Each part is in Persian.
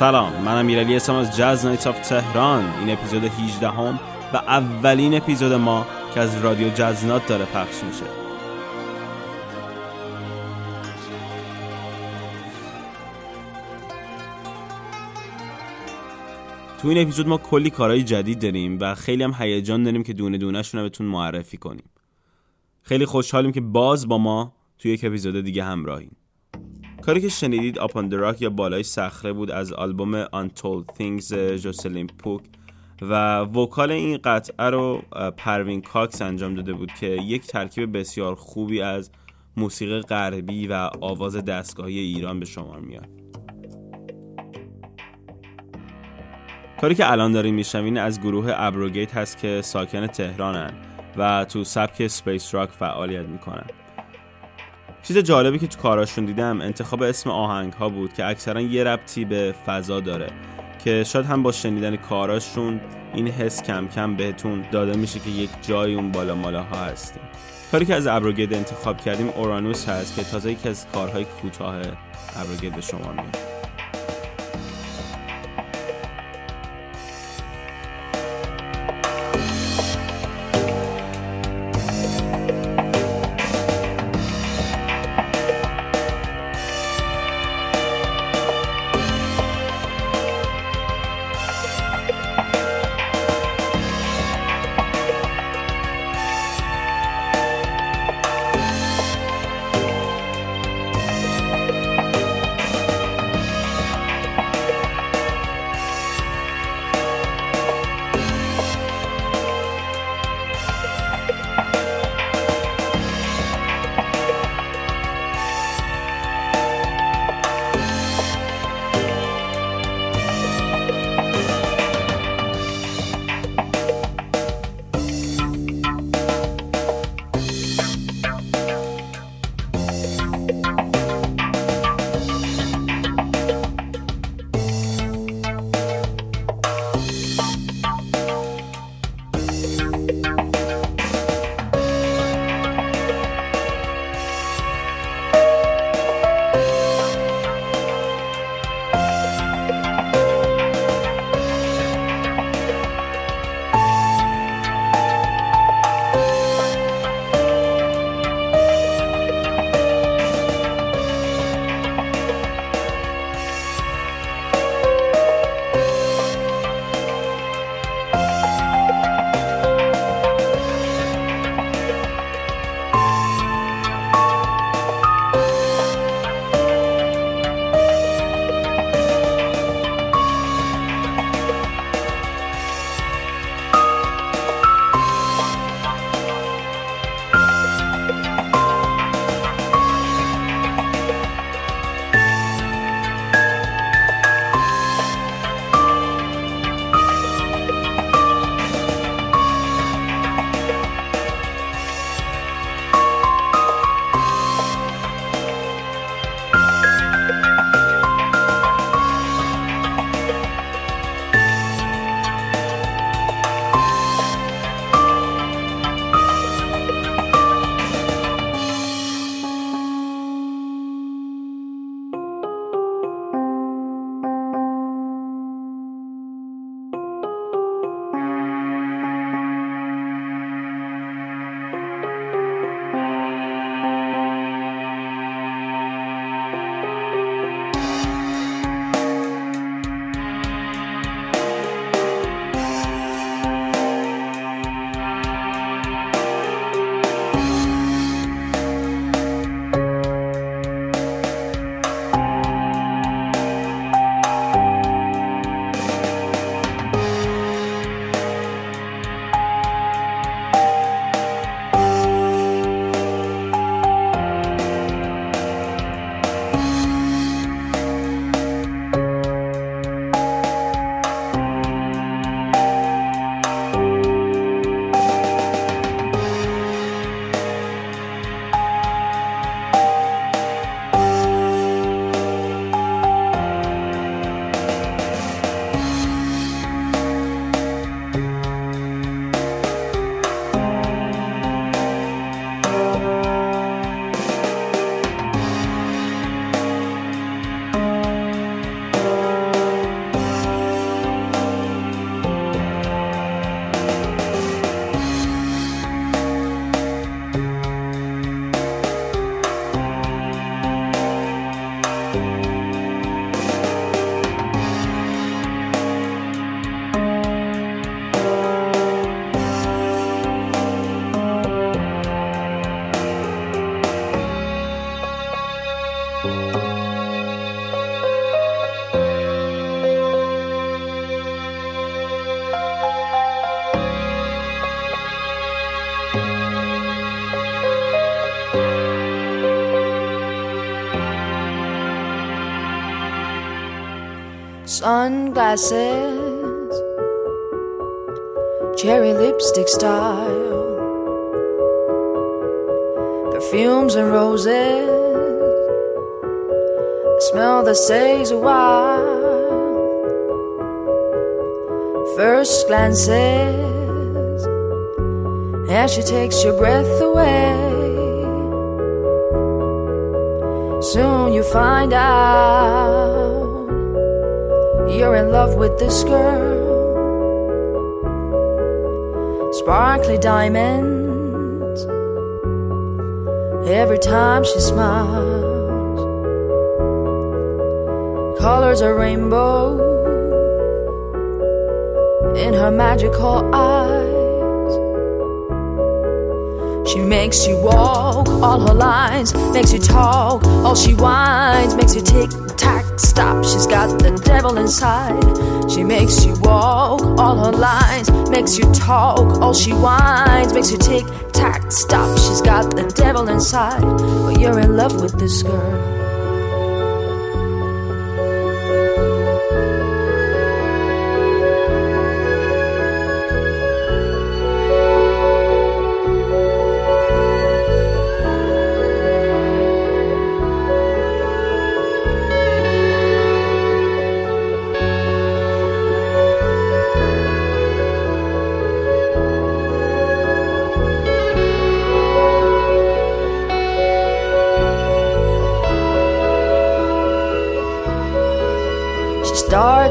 سلام منم امیرعلی اسم از جاز نایتس آف تهران. این اپیزود 18 هم و اولین اپیزود ما که از رادیو جزنات داره پخش میشه. تو این اپیزود ما کلی کارهای جدید داریم و خیلی هم هیجان داریم که دونه دونهشون رو بهتون معرفی کنیم. خیلی خوشحالیم که باز با ما توی یک اپیزود دیگه همراهیم. کاری که شنیدید Upon the Rock یا بالای صخره بود از آلبوم Untold Things جوسلین پوک و vocal این قطعه رو پروین کاکس انجام داده بود که یک ترکیب بسیار خوبی از موسیقی غربی و آواز دستگاهی ایران به شمار میاد. کاری که الان داریم میشنویم از گروه ابروگیت هست که ساکن تهرانن و تو سبک space rock فعالیت می‌کنن. چیز جالبی که تو کاراشون دیدم انتخاب اسم آهنگ ها بود که اکثرا یه ربطی به فضا داره که شاید هم با شنیدن کاراشون این حس کم کم بهتون داده میشه که یک جای اون بالا مالا ها هستیم. کاری که از ابروگید انتخاب کردیم اورانوس هست که تازه یکی از کارهای کوتاه ابروگید به شما میاد. Sunglasses, cherry lipstick style, perfumes and roses, a smell that stays a while. First glances, and she takes your breath away. Soon you find out you're in love with this girl. Sparkly diamonds every time she smiles. Colors a rainbow in her magical eyes. She makes you walk all her lines, makes you talk, all she whines, makes you tick tack stop. She's got the devil inside. She makes you walk all her lines, makes you talk, all she whines, makes you tick tack stop. She's got the devil inside, but you're in love with this girl.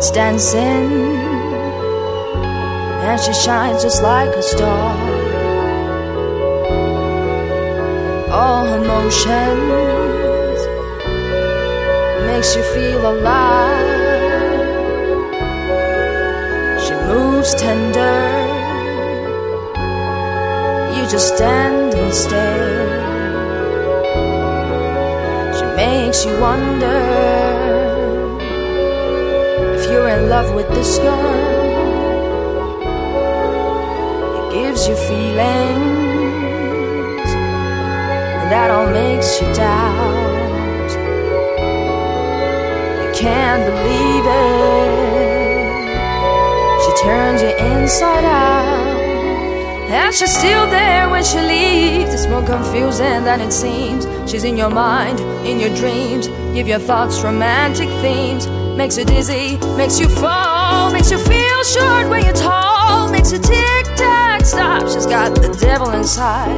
Starts dancing, and she shines just like a star. All her motions makes you feel alive. She moves tender, you just stand and stare. She makes you wonder in love with this girl. It gives you feelings and that all makes you doubt. You can't believe it. She turns you inside out. And she's still there when she leaves. It's more confusing than it seems. She's in your mind, in your dreams. Give your thoughts romantic themes makes you dizzy, makes you fall, makes you feel short when you're tall, makes you tick tock stop. She's got the devil inside.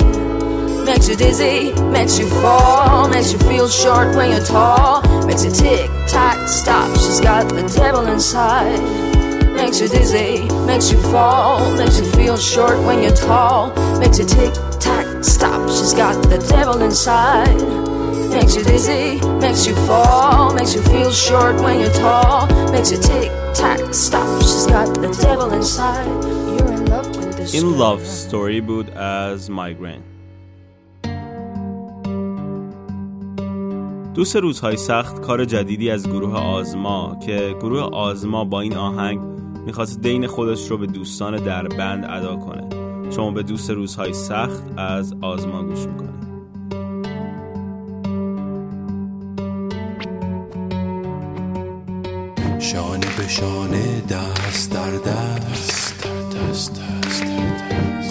Makes you dizzy, makes you fall, makes you feel short when you're tall, makes you tick tock stop. She's got the devil inside. Makes you dizzy, makes you fall, makes you feel short when you're tall, makes you tick tock stop. She's got the devil inside. Makes you dizzy, makes you fall, makes you feel short when you're tall, makes you tick tack stop. She's got the devil inside. You're in love with this. In love story بود از Migraine. دوست روزهای سخت کار جدیدی از گروه آزما که گروه آزما با این آهنگ می‌خواست دین خودش رو به دوستان در بند ادا کنه شما به دوست روزهای سخت از آزما گوش می‌کنه شانه به شانه دست در دست.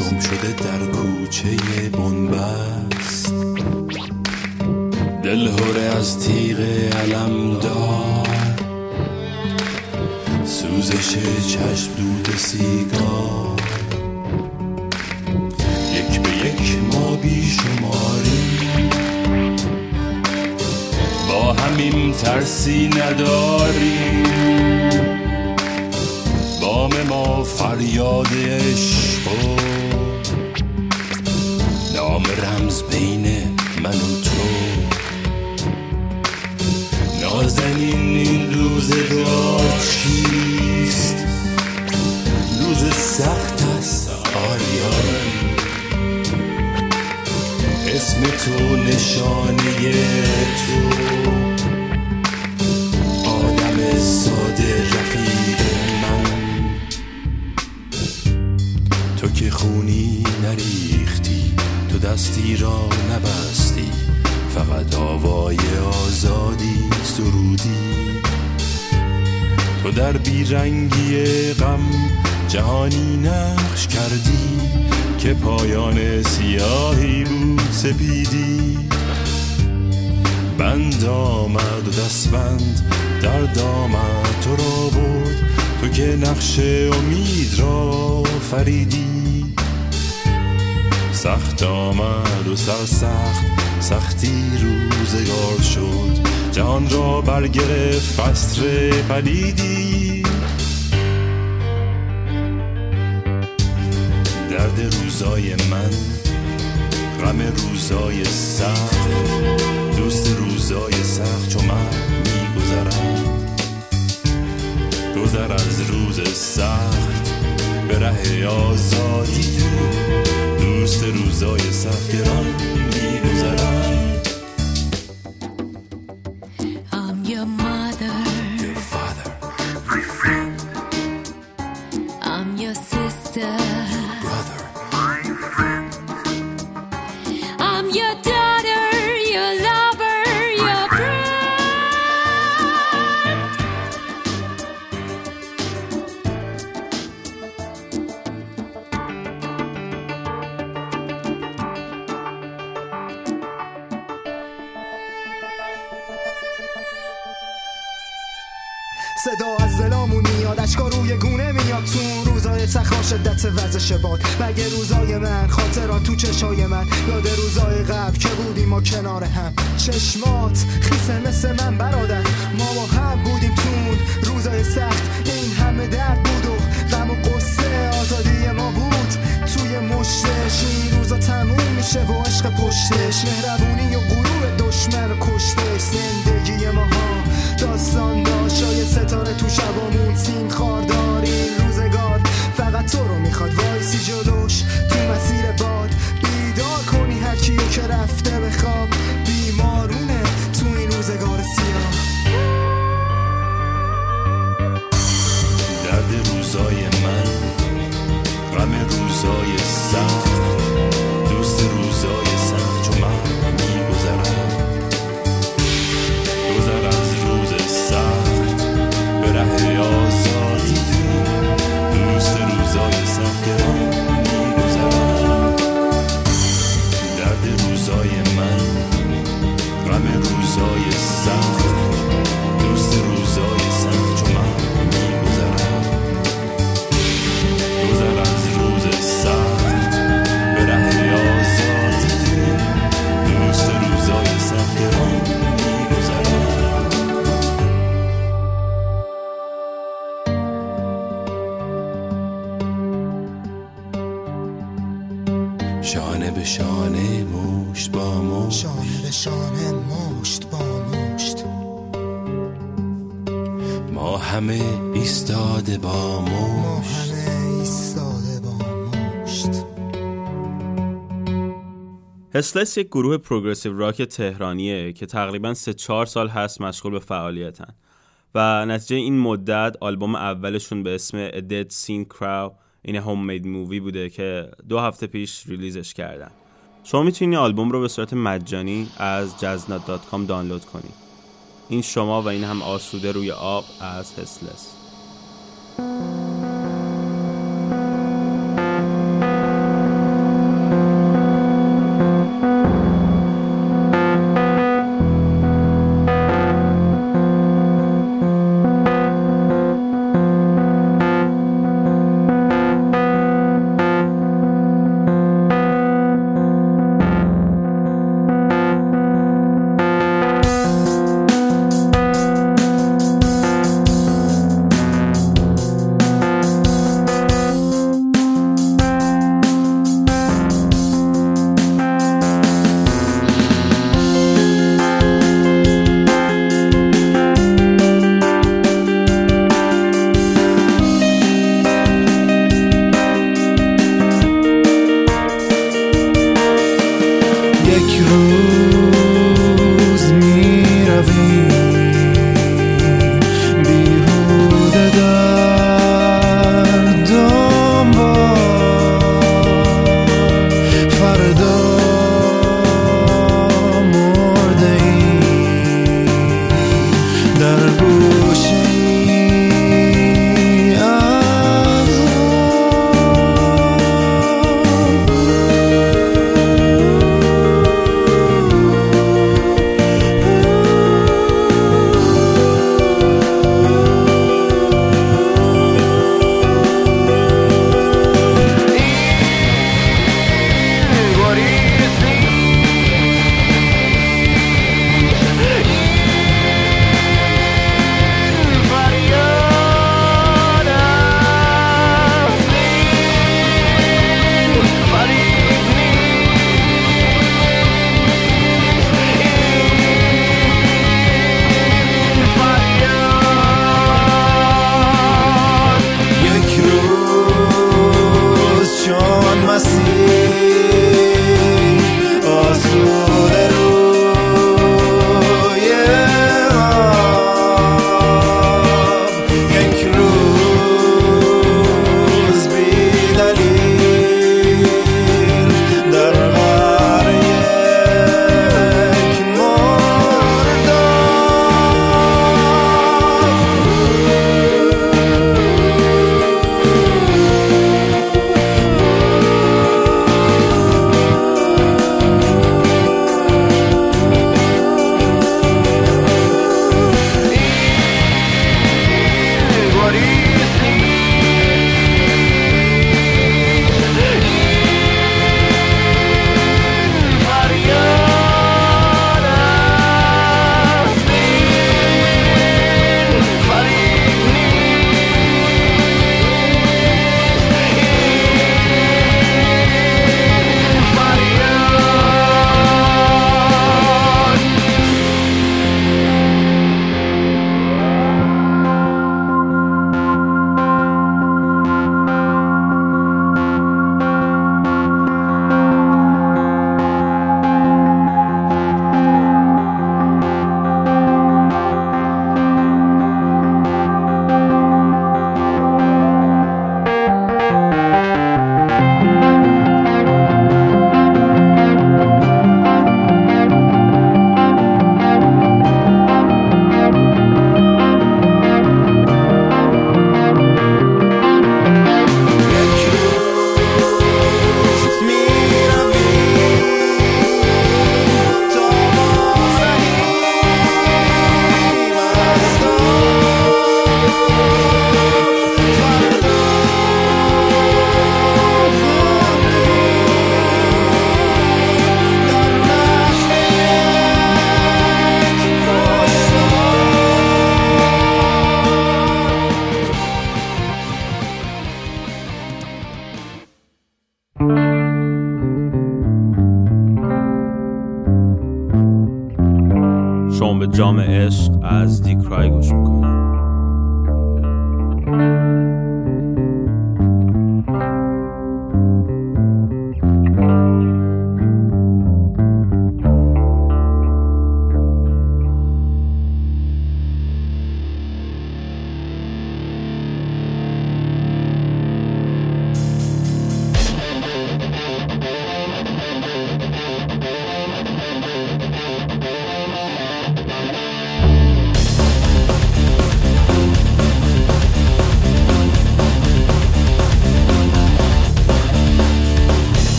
گم شده در کوچه بنبست. دل هره از تیغ علم دار. سوزش چشم دود سیگار. یک به یک ما بیشماریم با همین ترسی نداریم. بام ما فریاد عشق. نام رمز بین من و تو. نازنین این روزگار چیست؟ روز سخت است آریان. اسم تو نشانه تو. خونی نریختی. تو دستی را نبستی. فقط آوای آزادی سرودی. تو در بیرنگی غم جهانی نقش کردی. که پایان سیاهی بود سپیدی. بند آمد و دستبند در دامت تو را بود تو که نقش امید را فریدی. سخت آمد و سر سخت سختی روزگار شد. جهان را برگرفت فصر پلیدی درد روزای من غم روزای سخت. دوست روزای سخت چو من میگذرد گذر از روز سخت به ره آزادی. دوست روزای سخت گران میگذرد. صدا از دلامون میاد اشکا روی گونه میاد. تو روزای سخا شدت ورزش باد. مگه روزای من خاطرات تو چشای من؟ یاد روزای قبل که بودیم ما کنار هم. چشمات خیسه مثل من برادر. ما با هم بودیم اون روزای سخت. این همه درد بود و غم و قصه آزادی ما بود. توی مشتش این روزا تموم میشه و عشق پشتش. مهربونی و غرور دشمن و کشتش. زندگی ما داستان داشت شاید ستاره تو شبامون سیم خاردار این روزگار فقط تو رو می‌خواد. وایسی جلوش تو مسیر باد. بیدار کنی هر کیو که رفته به خواب. بیمارونه تو این روزگار سیاه. درد روزای من غم روزای سخت هسلس یک گروه پروگرسیو راک تهرانیه که تقریبا 3 4 سال هست مشغول به فعالیتن و نتیجه این مدت آلبوم اولشون به اسم A Dead Scene Crow این Homemade Movie بوده که دو هفته پیش ریلیزش کردن. شما می‌تونید آلبوم رو به صورت مجانی از جزنات.com دانلود کنید این شما و این هم آسوده روی آب از هسلس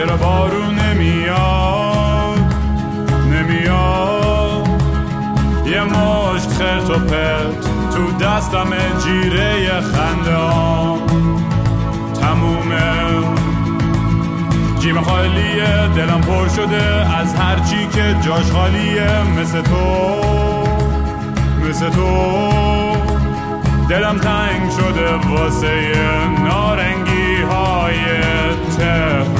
چرا بارون نمیاد؟ نمیاد. یه مشت خرت و پرت تو دستم جیره خنده تمومه. جیم خالیه دلم پر شده از هرچی که جاش خالیه. مثل تو. مثل تو. دلم تنگ شده واسه نارنگی های تهران.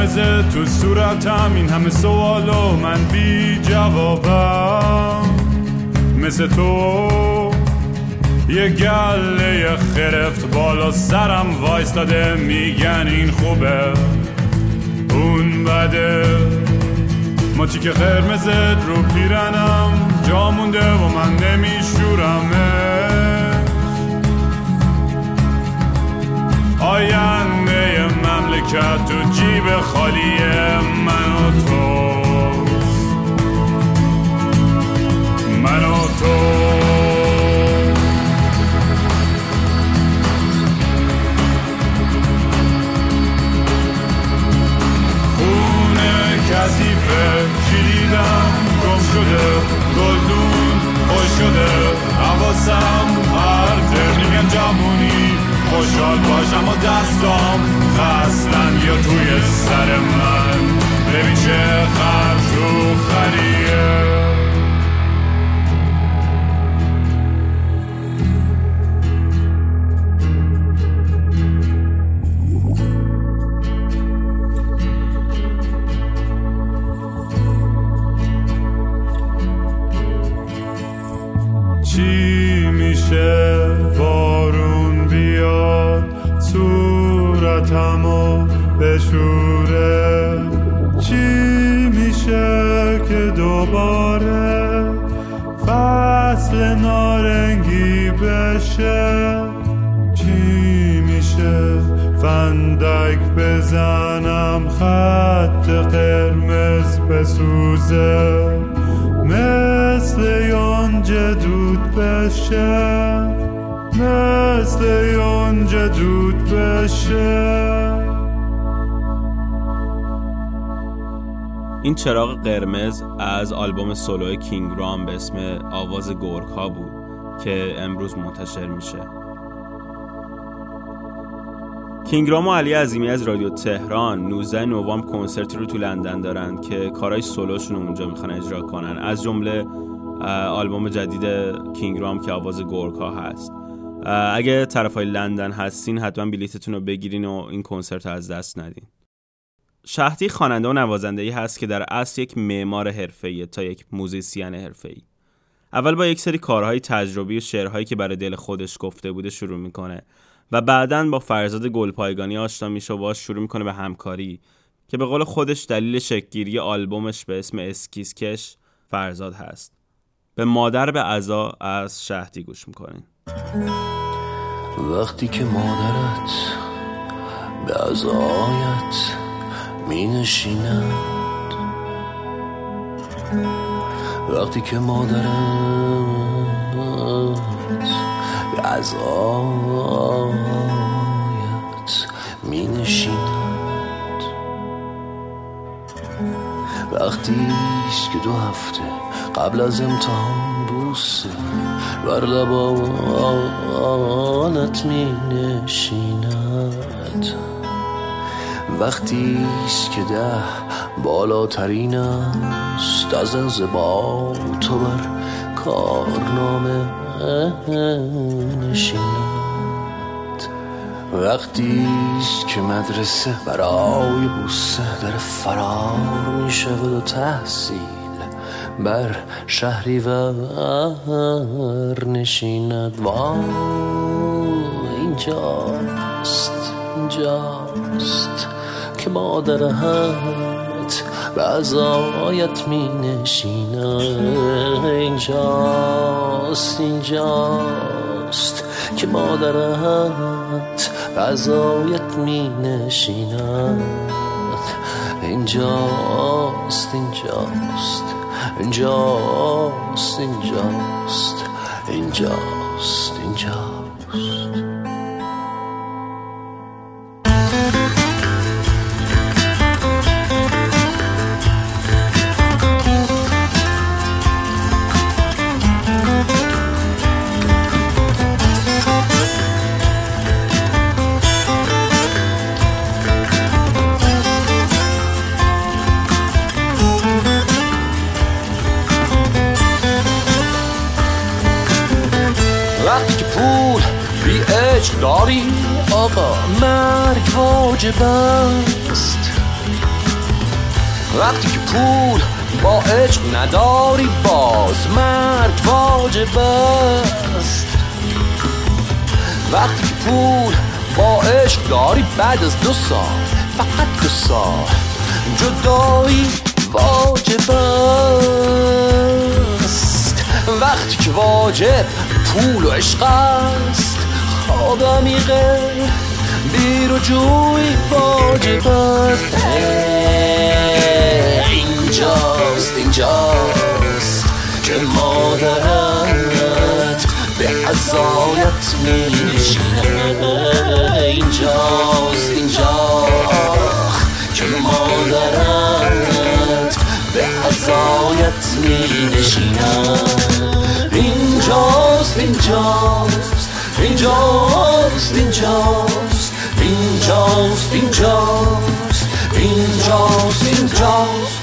قرمزه تو صورتم این همه سوال و من بی جوابم. مثل تو یه گله خرفت بالا سرم وایستاده میگن این خوبه. اون بده. ماچی که قرمزت رو پیرنم جا مونده و من نمیشورمه آیان مملکت تو جیب خالی من و تو. من و تو. خونه کثیفه کلیدم گم شده گلدون خوش شده حواسم پرته میگن جمونی خوشحال باشم و دستام خستن. یا توی سر من. ببین چه خر تو خریه چراغ قرمز از آلبوم سولو کینگ رام به اسم آواز ها بود که امروز منتشر میشه. کینگرام و علی عظیمی از رادیو تهران 19 نوامبر کنسرتی رو تو لندن دارن که کارهای سولوشون رو اونجا می‌خوان اجرا کنن. از جمله آلبوم جدید کینگرام که آواز ها هست. اگه طرف های لندن هستین حتما بلیتتون رو بگیرین و این کنسرت رو از دست ندین. شهدی خواننده و نوازنده ای هست که در اصل یک معمار حرفه‌ای تا یک موزیسین حرفه‌ای. اول با یک سری کارهای تجربی و شعرهایی که برای دل خودش گفته بوده شروع می‌کنه و بعدا با فرزاد گلپایگانی آشنا میشه و باش شروع می‌کنه به همکاری که به قول خودش دلیل شکلگیری آلبومش به اسم اسکیسکش فرزاد هست. به مادر به عزا از شهدی گوش می‌کنین وقتی که مادرت به عزایت می نشیند وقتی که مادرت به عزایت می نشیند وقتی که دو هفته قبل از امتحان بوسه بر لبانت می نشیند وقتی است که ده بالاترین است. از انزبا تو بر کارنامه نشیند. وقتی است که مدرسه برای بوسه در فرار می شود و تحصیل بر شهری ور نشیند. وای اینجاست اینجاست. که مادرت به عزایت می نشیند اینجاست اینجاست که مادرت به عزایت می نشیند اینجاست اینجاست اینجاست اینجاست اینجاست اینجاست. عشق داری؟ آقا. مرگ واجب است. وقتی که پول با عشق نداری باز مرگ واجب است. وقتی که پول با عشق داری بعد از دو سال فقط دو سال جدایی واجب است. وقتی که واجب پول و عشق است خواب عمیقه بیر و جوی واجب است اینجاست اینجاست که مادرت به عزایت می اینجاست اینجاست که مادرت به عزایت می اینجاست اینجاست Pinchos, pinchos, pinchos, pinchos, pinchos, pinchos.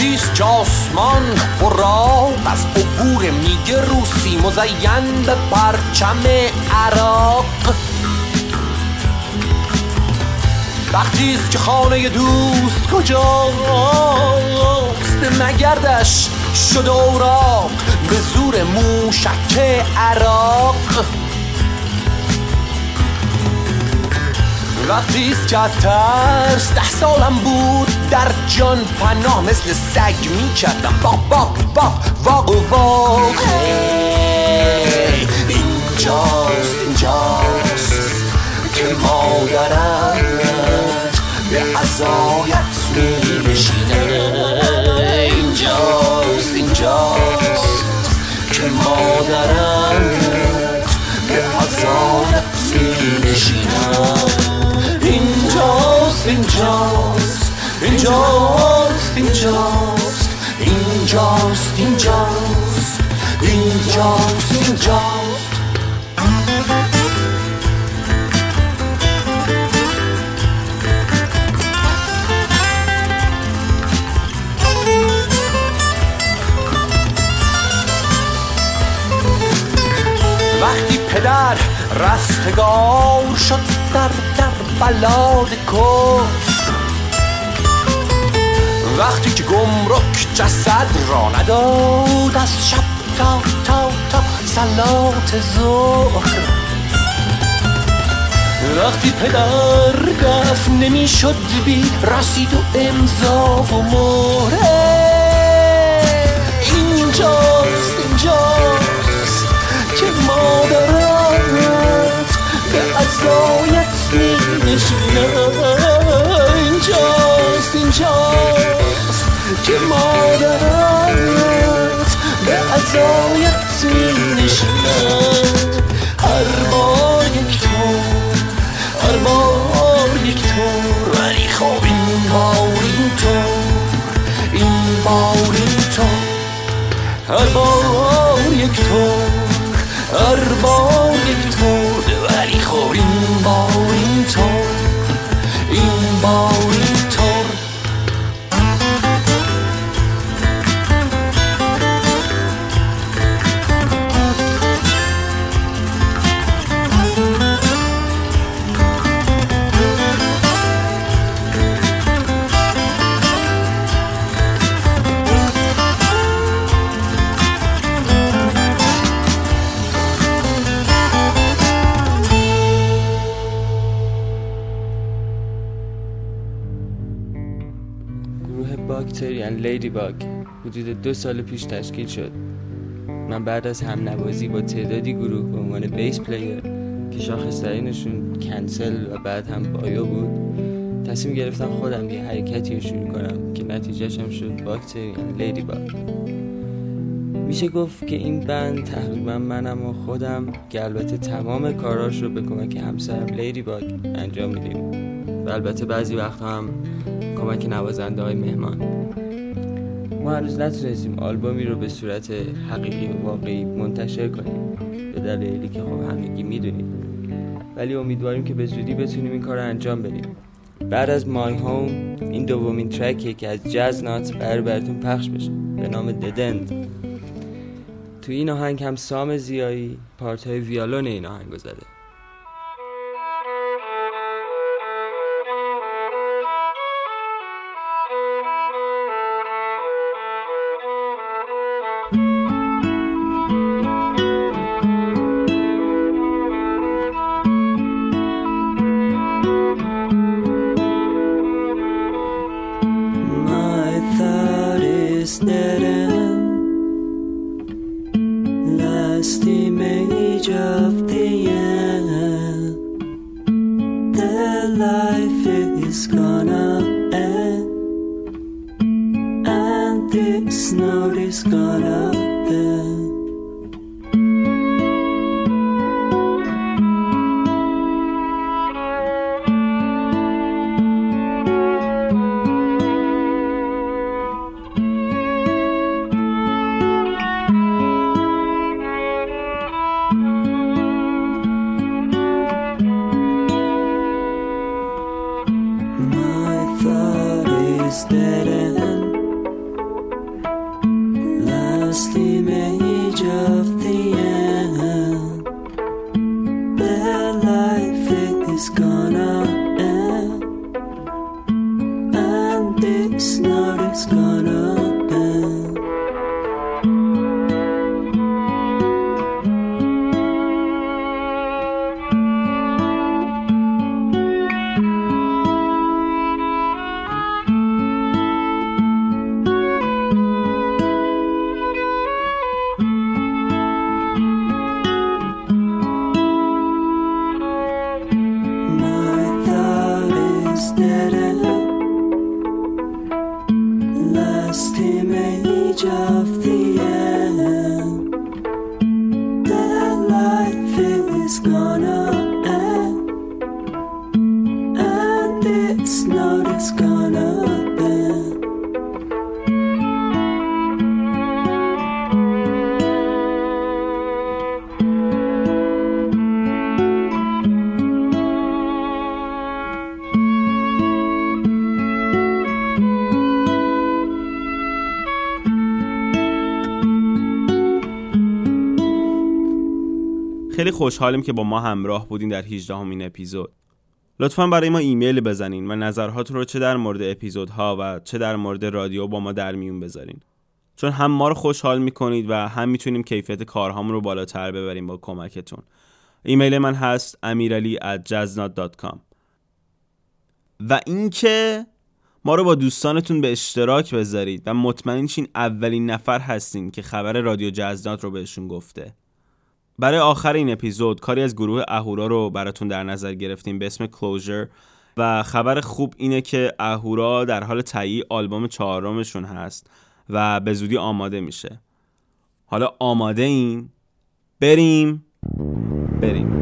است که آسمان پر از عبور میگه روسی مزین به پرچم عراق وقتی است که خانه دوست کجاست نگردش شد اوراق به زور موشک عراق وقتی است که از ترس ده سالم بود در جان پناه مثل سگ می کردم باق باق باق واق و واق اینجاست اینجاست که مادرت به عزایت می اینجاست اینجاست که مادرت به عزایت می نشینه اینجاست اینجاست اینجاست اینجاست اینجاست اینجاست اینجاست. اینجاست وقتی پدر رستگار شد در بلاد کفر. وقتی که گمرک جسد را نداد از شب تا تا تا سلات ظهر. وقتی پدر دفن نمی شد بی رسید و امضا و مهره. اینجاست اینجاست که مادرت به عزایت می نشینه اینجاست اینجاست که مادرت به عزایت می نشیند. هر بار یک طور هر بار یک طور. ولی خب این بار این طور این بار این طور. هر بار یک طور هر بار یک طور. ولی خب این بار 愁拥抱你 لیدی باگ. حدود دو سال پیش تشکیل شد. من بعد از هم نوازی با تعدادی گروه به عنوان bass player که شاخصترینشون کنسل و بعد هم بایو بود تصمیم گرفتم خودم یه حرکتی رو شروع کنم که نتیجهش هم شد باکتریان لیدی باگ. میشه گفت که این band تقریبا منم و خودم که البته تمام کاراش رو به کمک همسرم لیدی باگ انجام میدیم. و البته بعضی وقتا هم کمک نوازنده های مهمان. ما هنوز نتونستیم آلبومی رو به صورت حقیقی و واقعی منتشر کنیم. به دلایلی که خب همگی می‌دونید ولی امیدواریم که به زودی بتونیم این کار رو انجام بدیم. بعد از مای هوم این دومین ترکیه که از جاز نات قرار براتون پخش بشه. به نام ددند تو این آهنگ هم سام زیایی پارت های ویالون این آهنگ زده. notice got up there. It's not gonna. خیلی خوشحالیم که با ما همراه بودین در 18 همین اپیزود لطفا برای ما ایمیل بزنین و نظرهاتون رو چه در مورد اپیزودها و چه در مورد رادیو با ما در میون بذارین. چون هم ما رو خوشحال می‌کنید و هم می‌تونیم کیفیت کارهامون رو بالاتر ببریم با کمکتون. ایمیل من هست jaznot.com و اینکه ما رو با دوستانتون به اشتراک بذارید و مطمئن شین اولین نفر هستین که خبر رادیو جزنات رو بهشون گفته. برای آخر این اپیزود کاری از گروه اهورا رو براتون در نظر گرفتیم به اسم کلوزر و خبر خوب اینه که اهورا در حال تهیه آلبوم چهارمشون هست و به زودی آماده میشه. حالا آماده این بریم؟ بریم.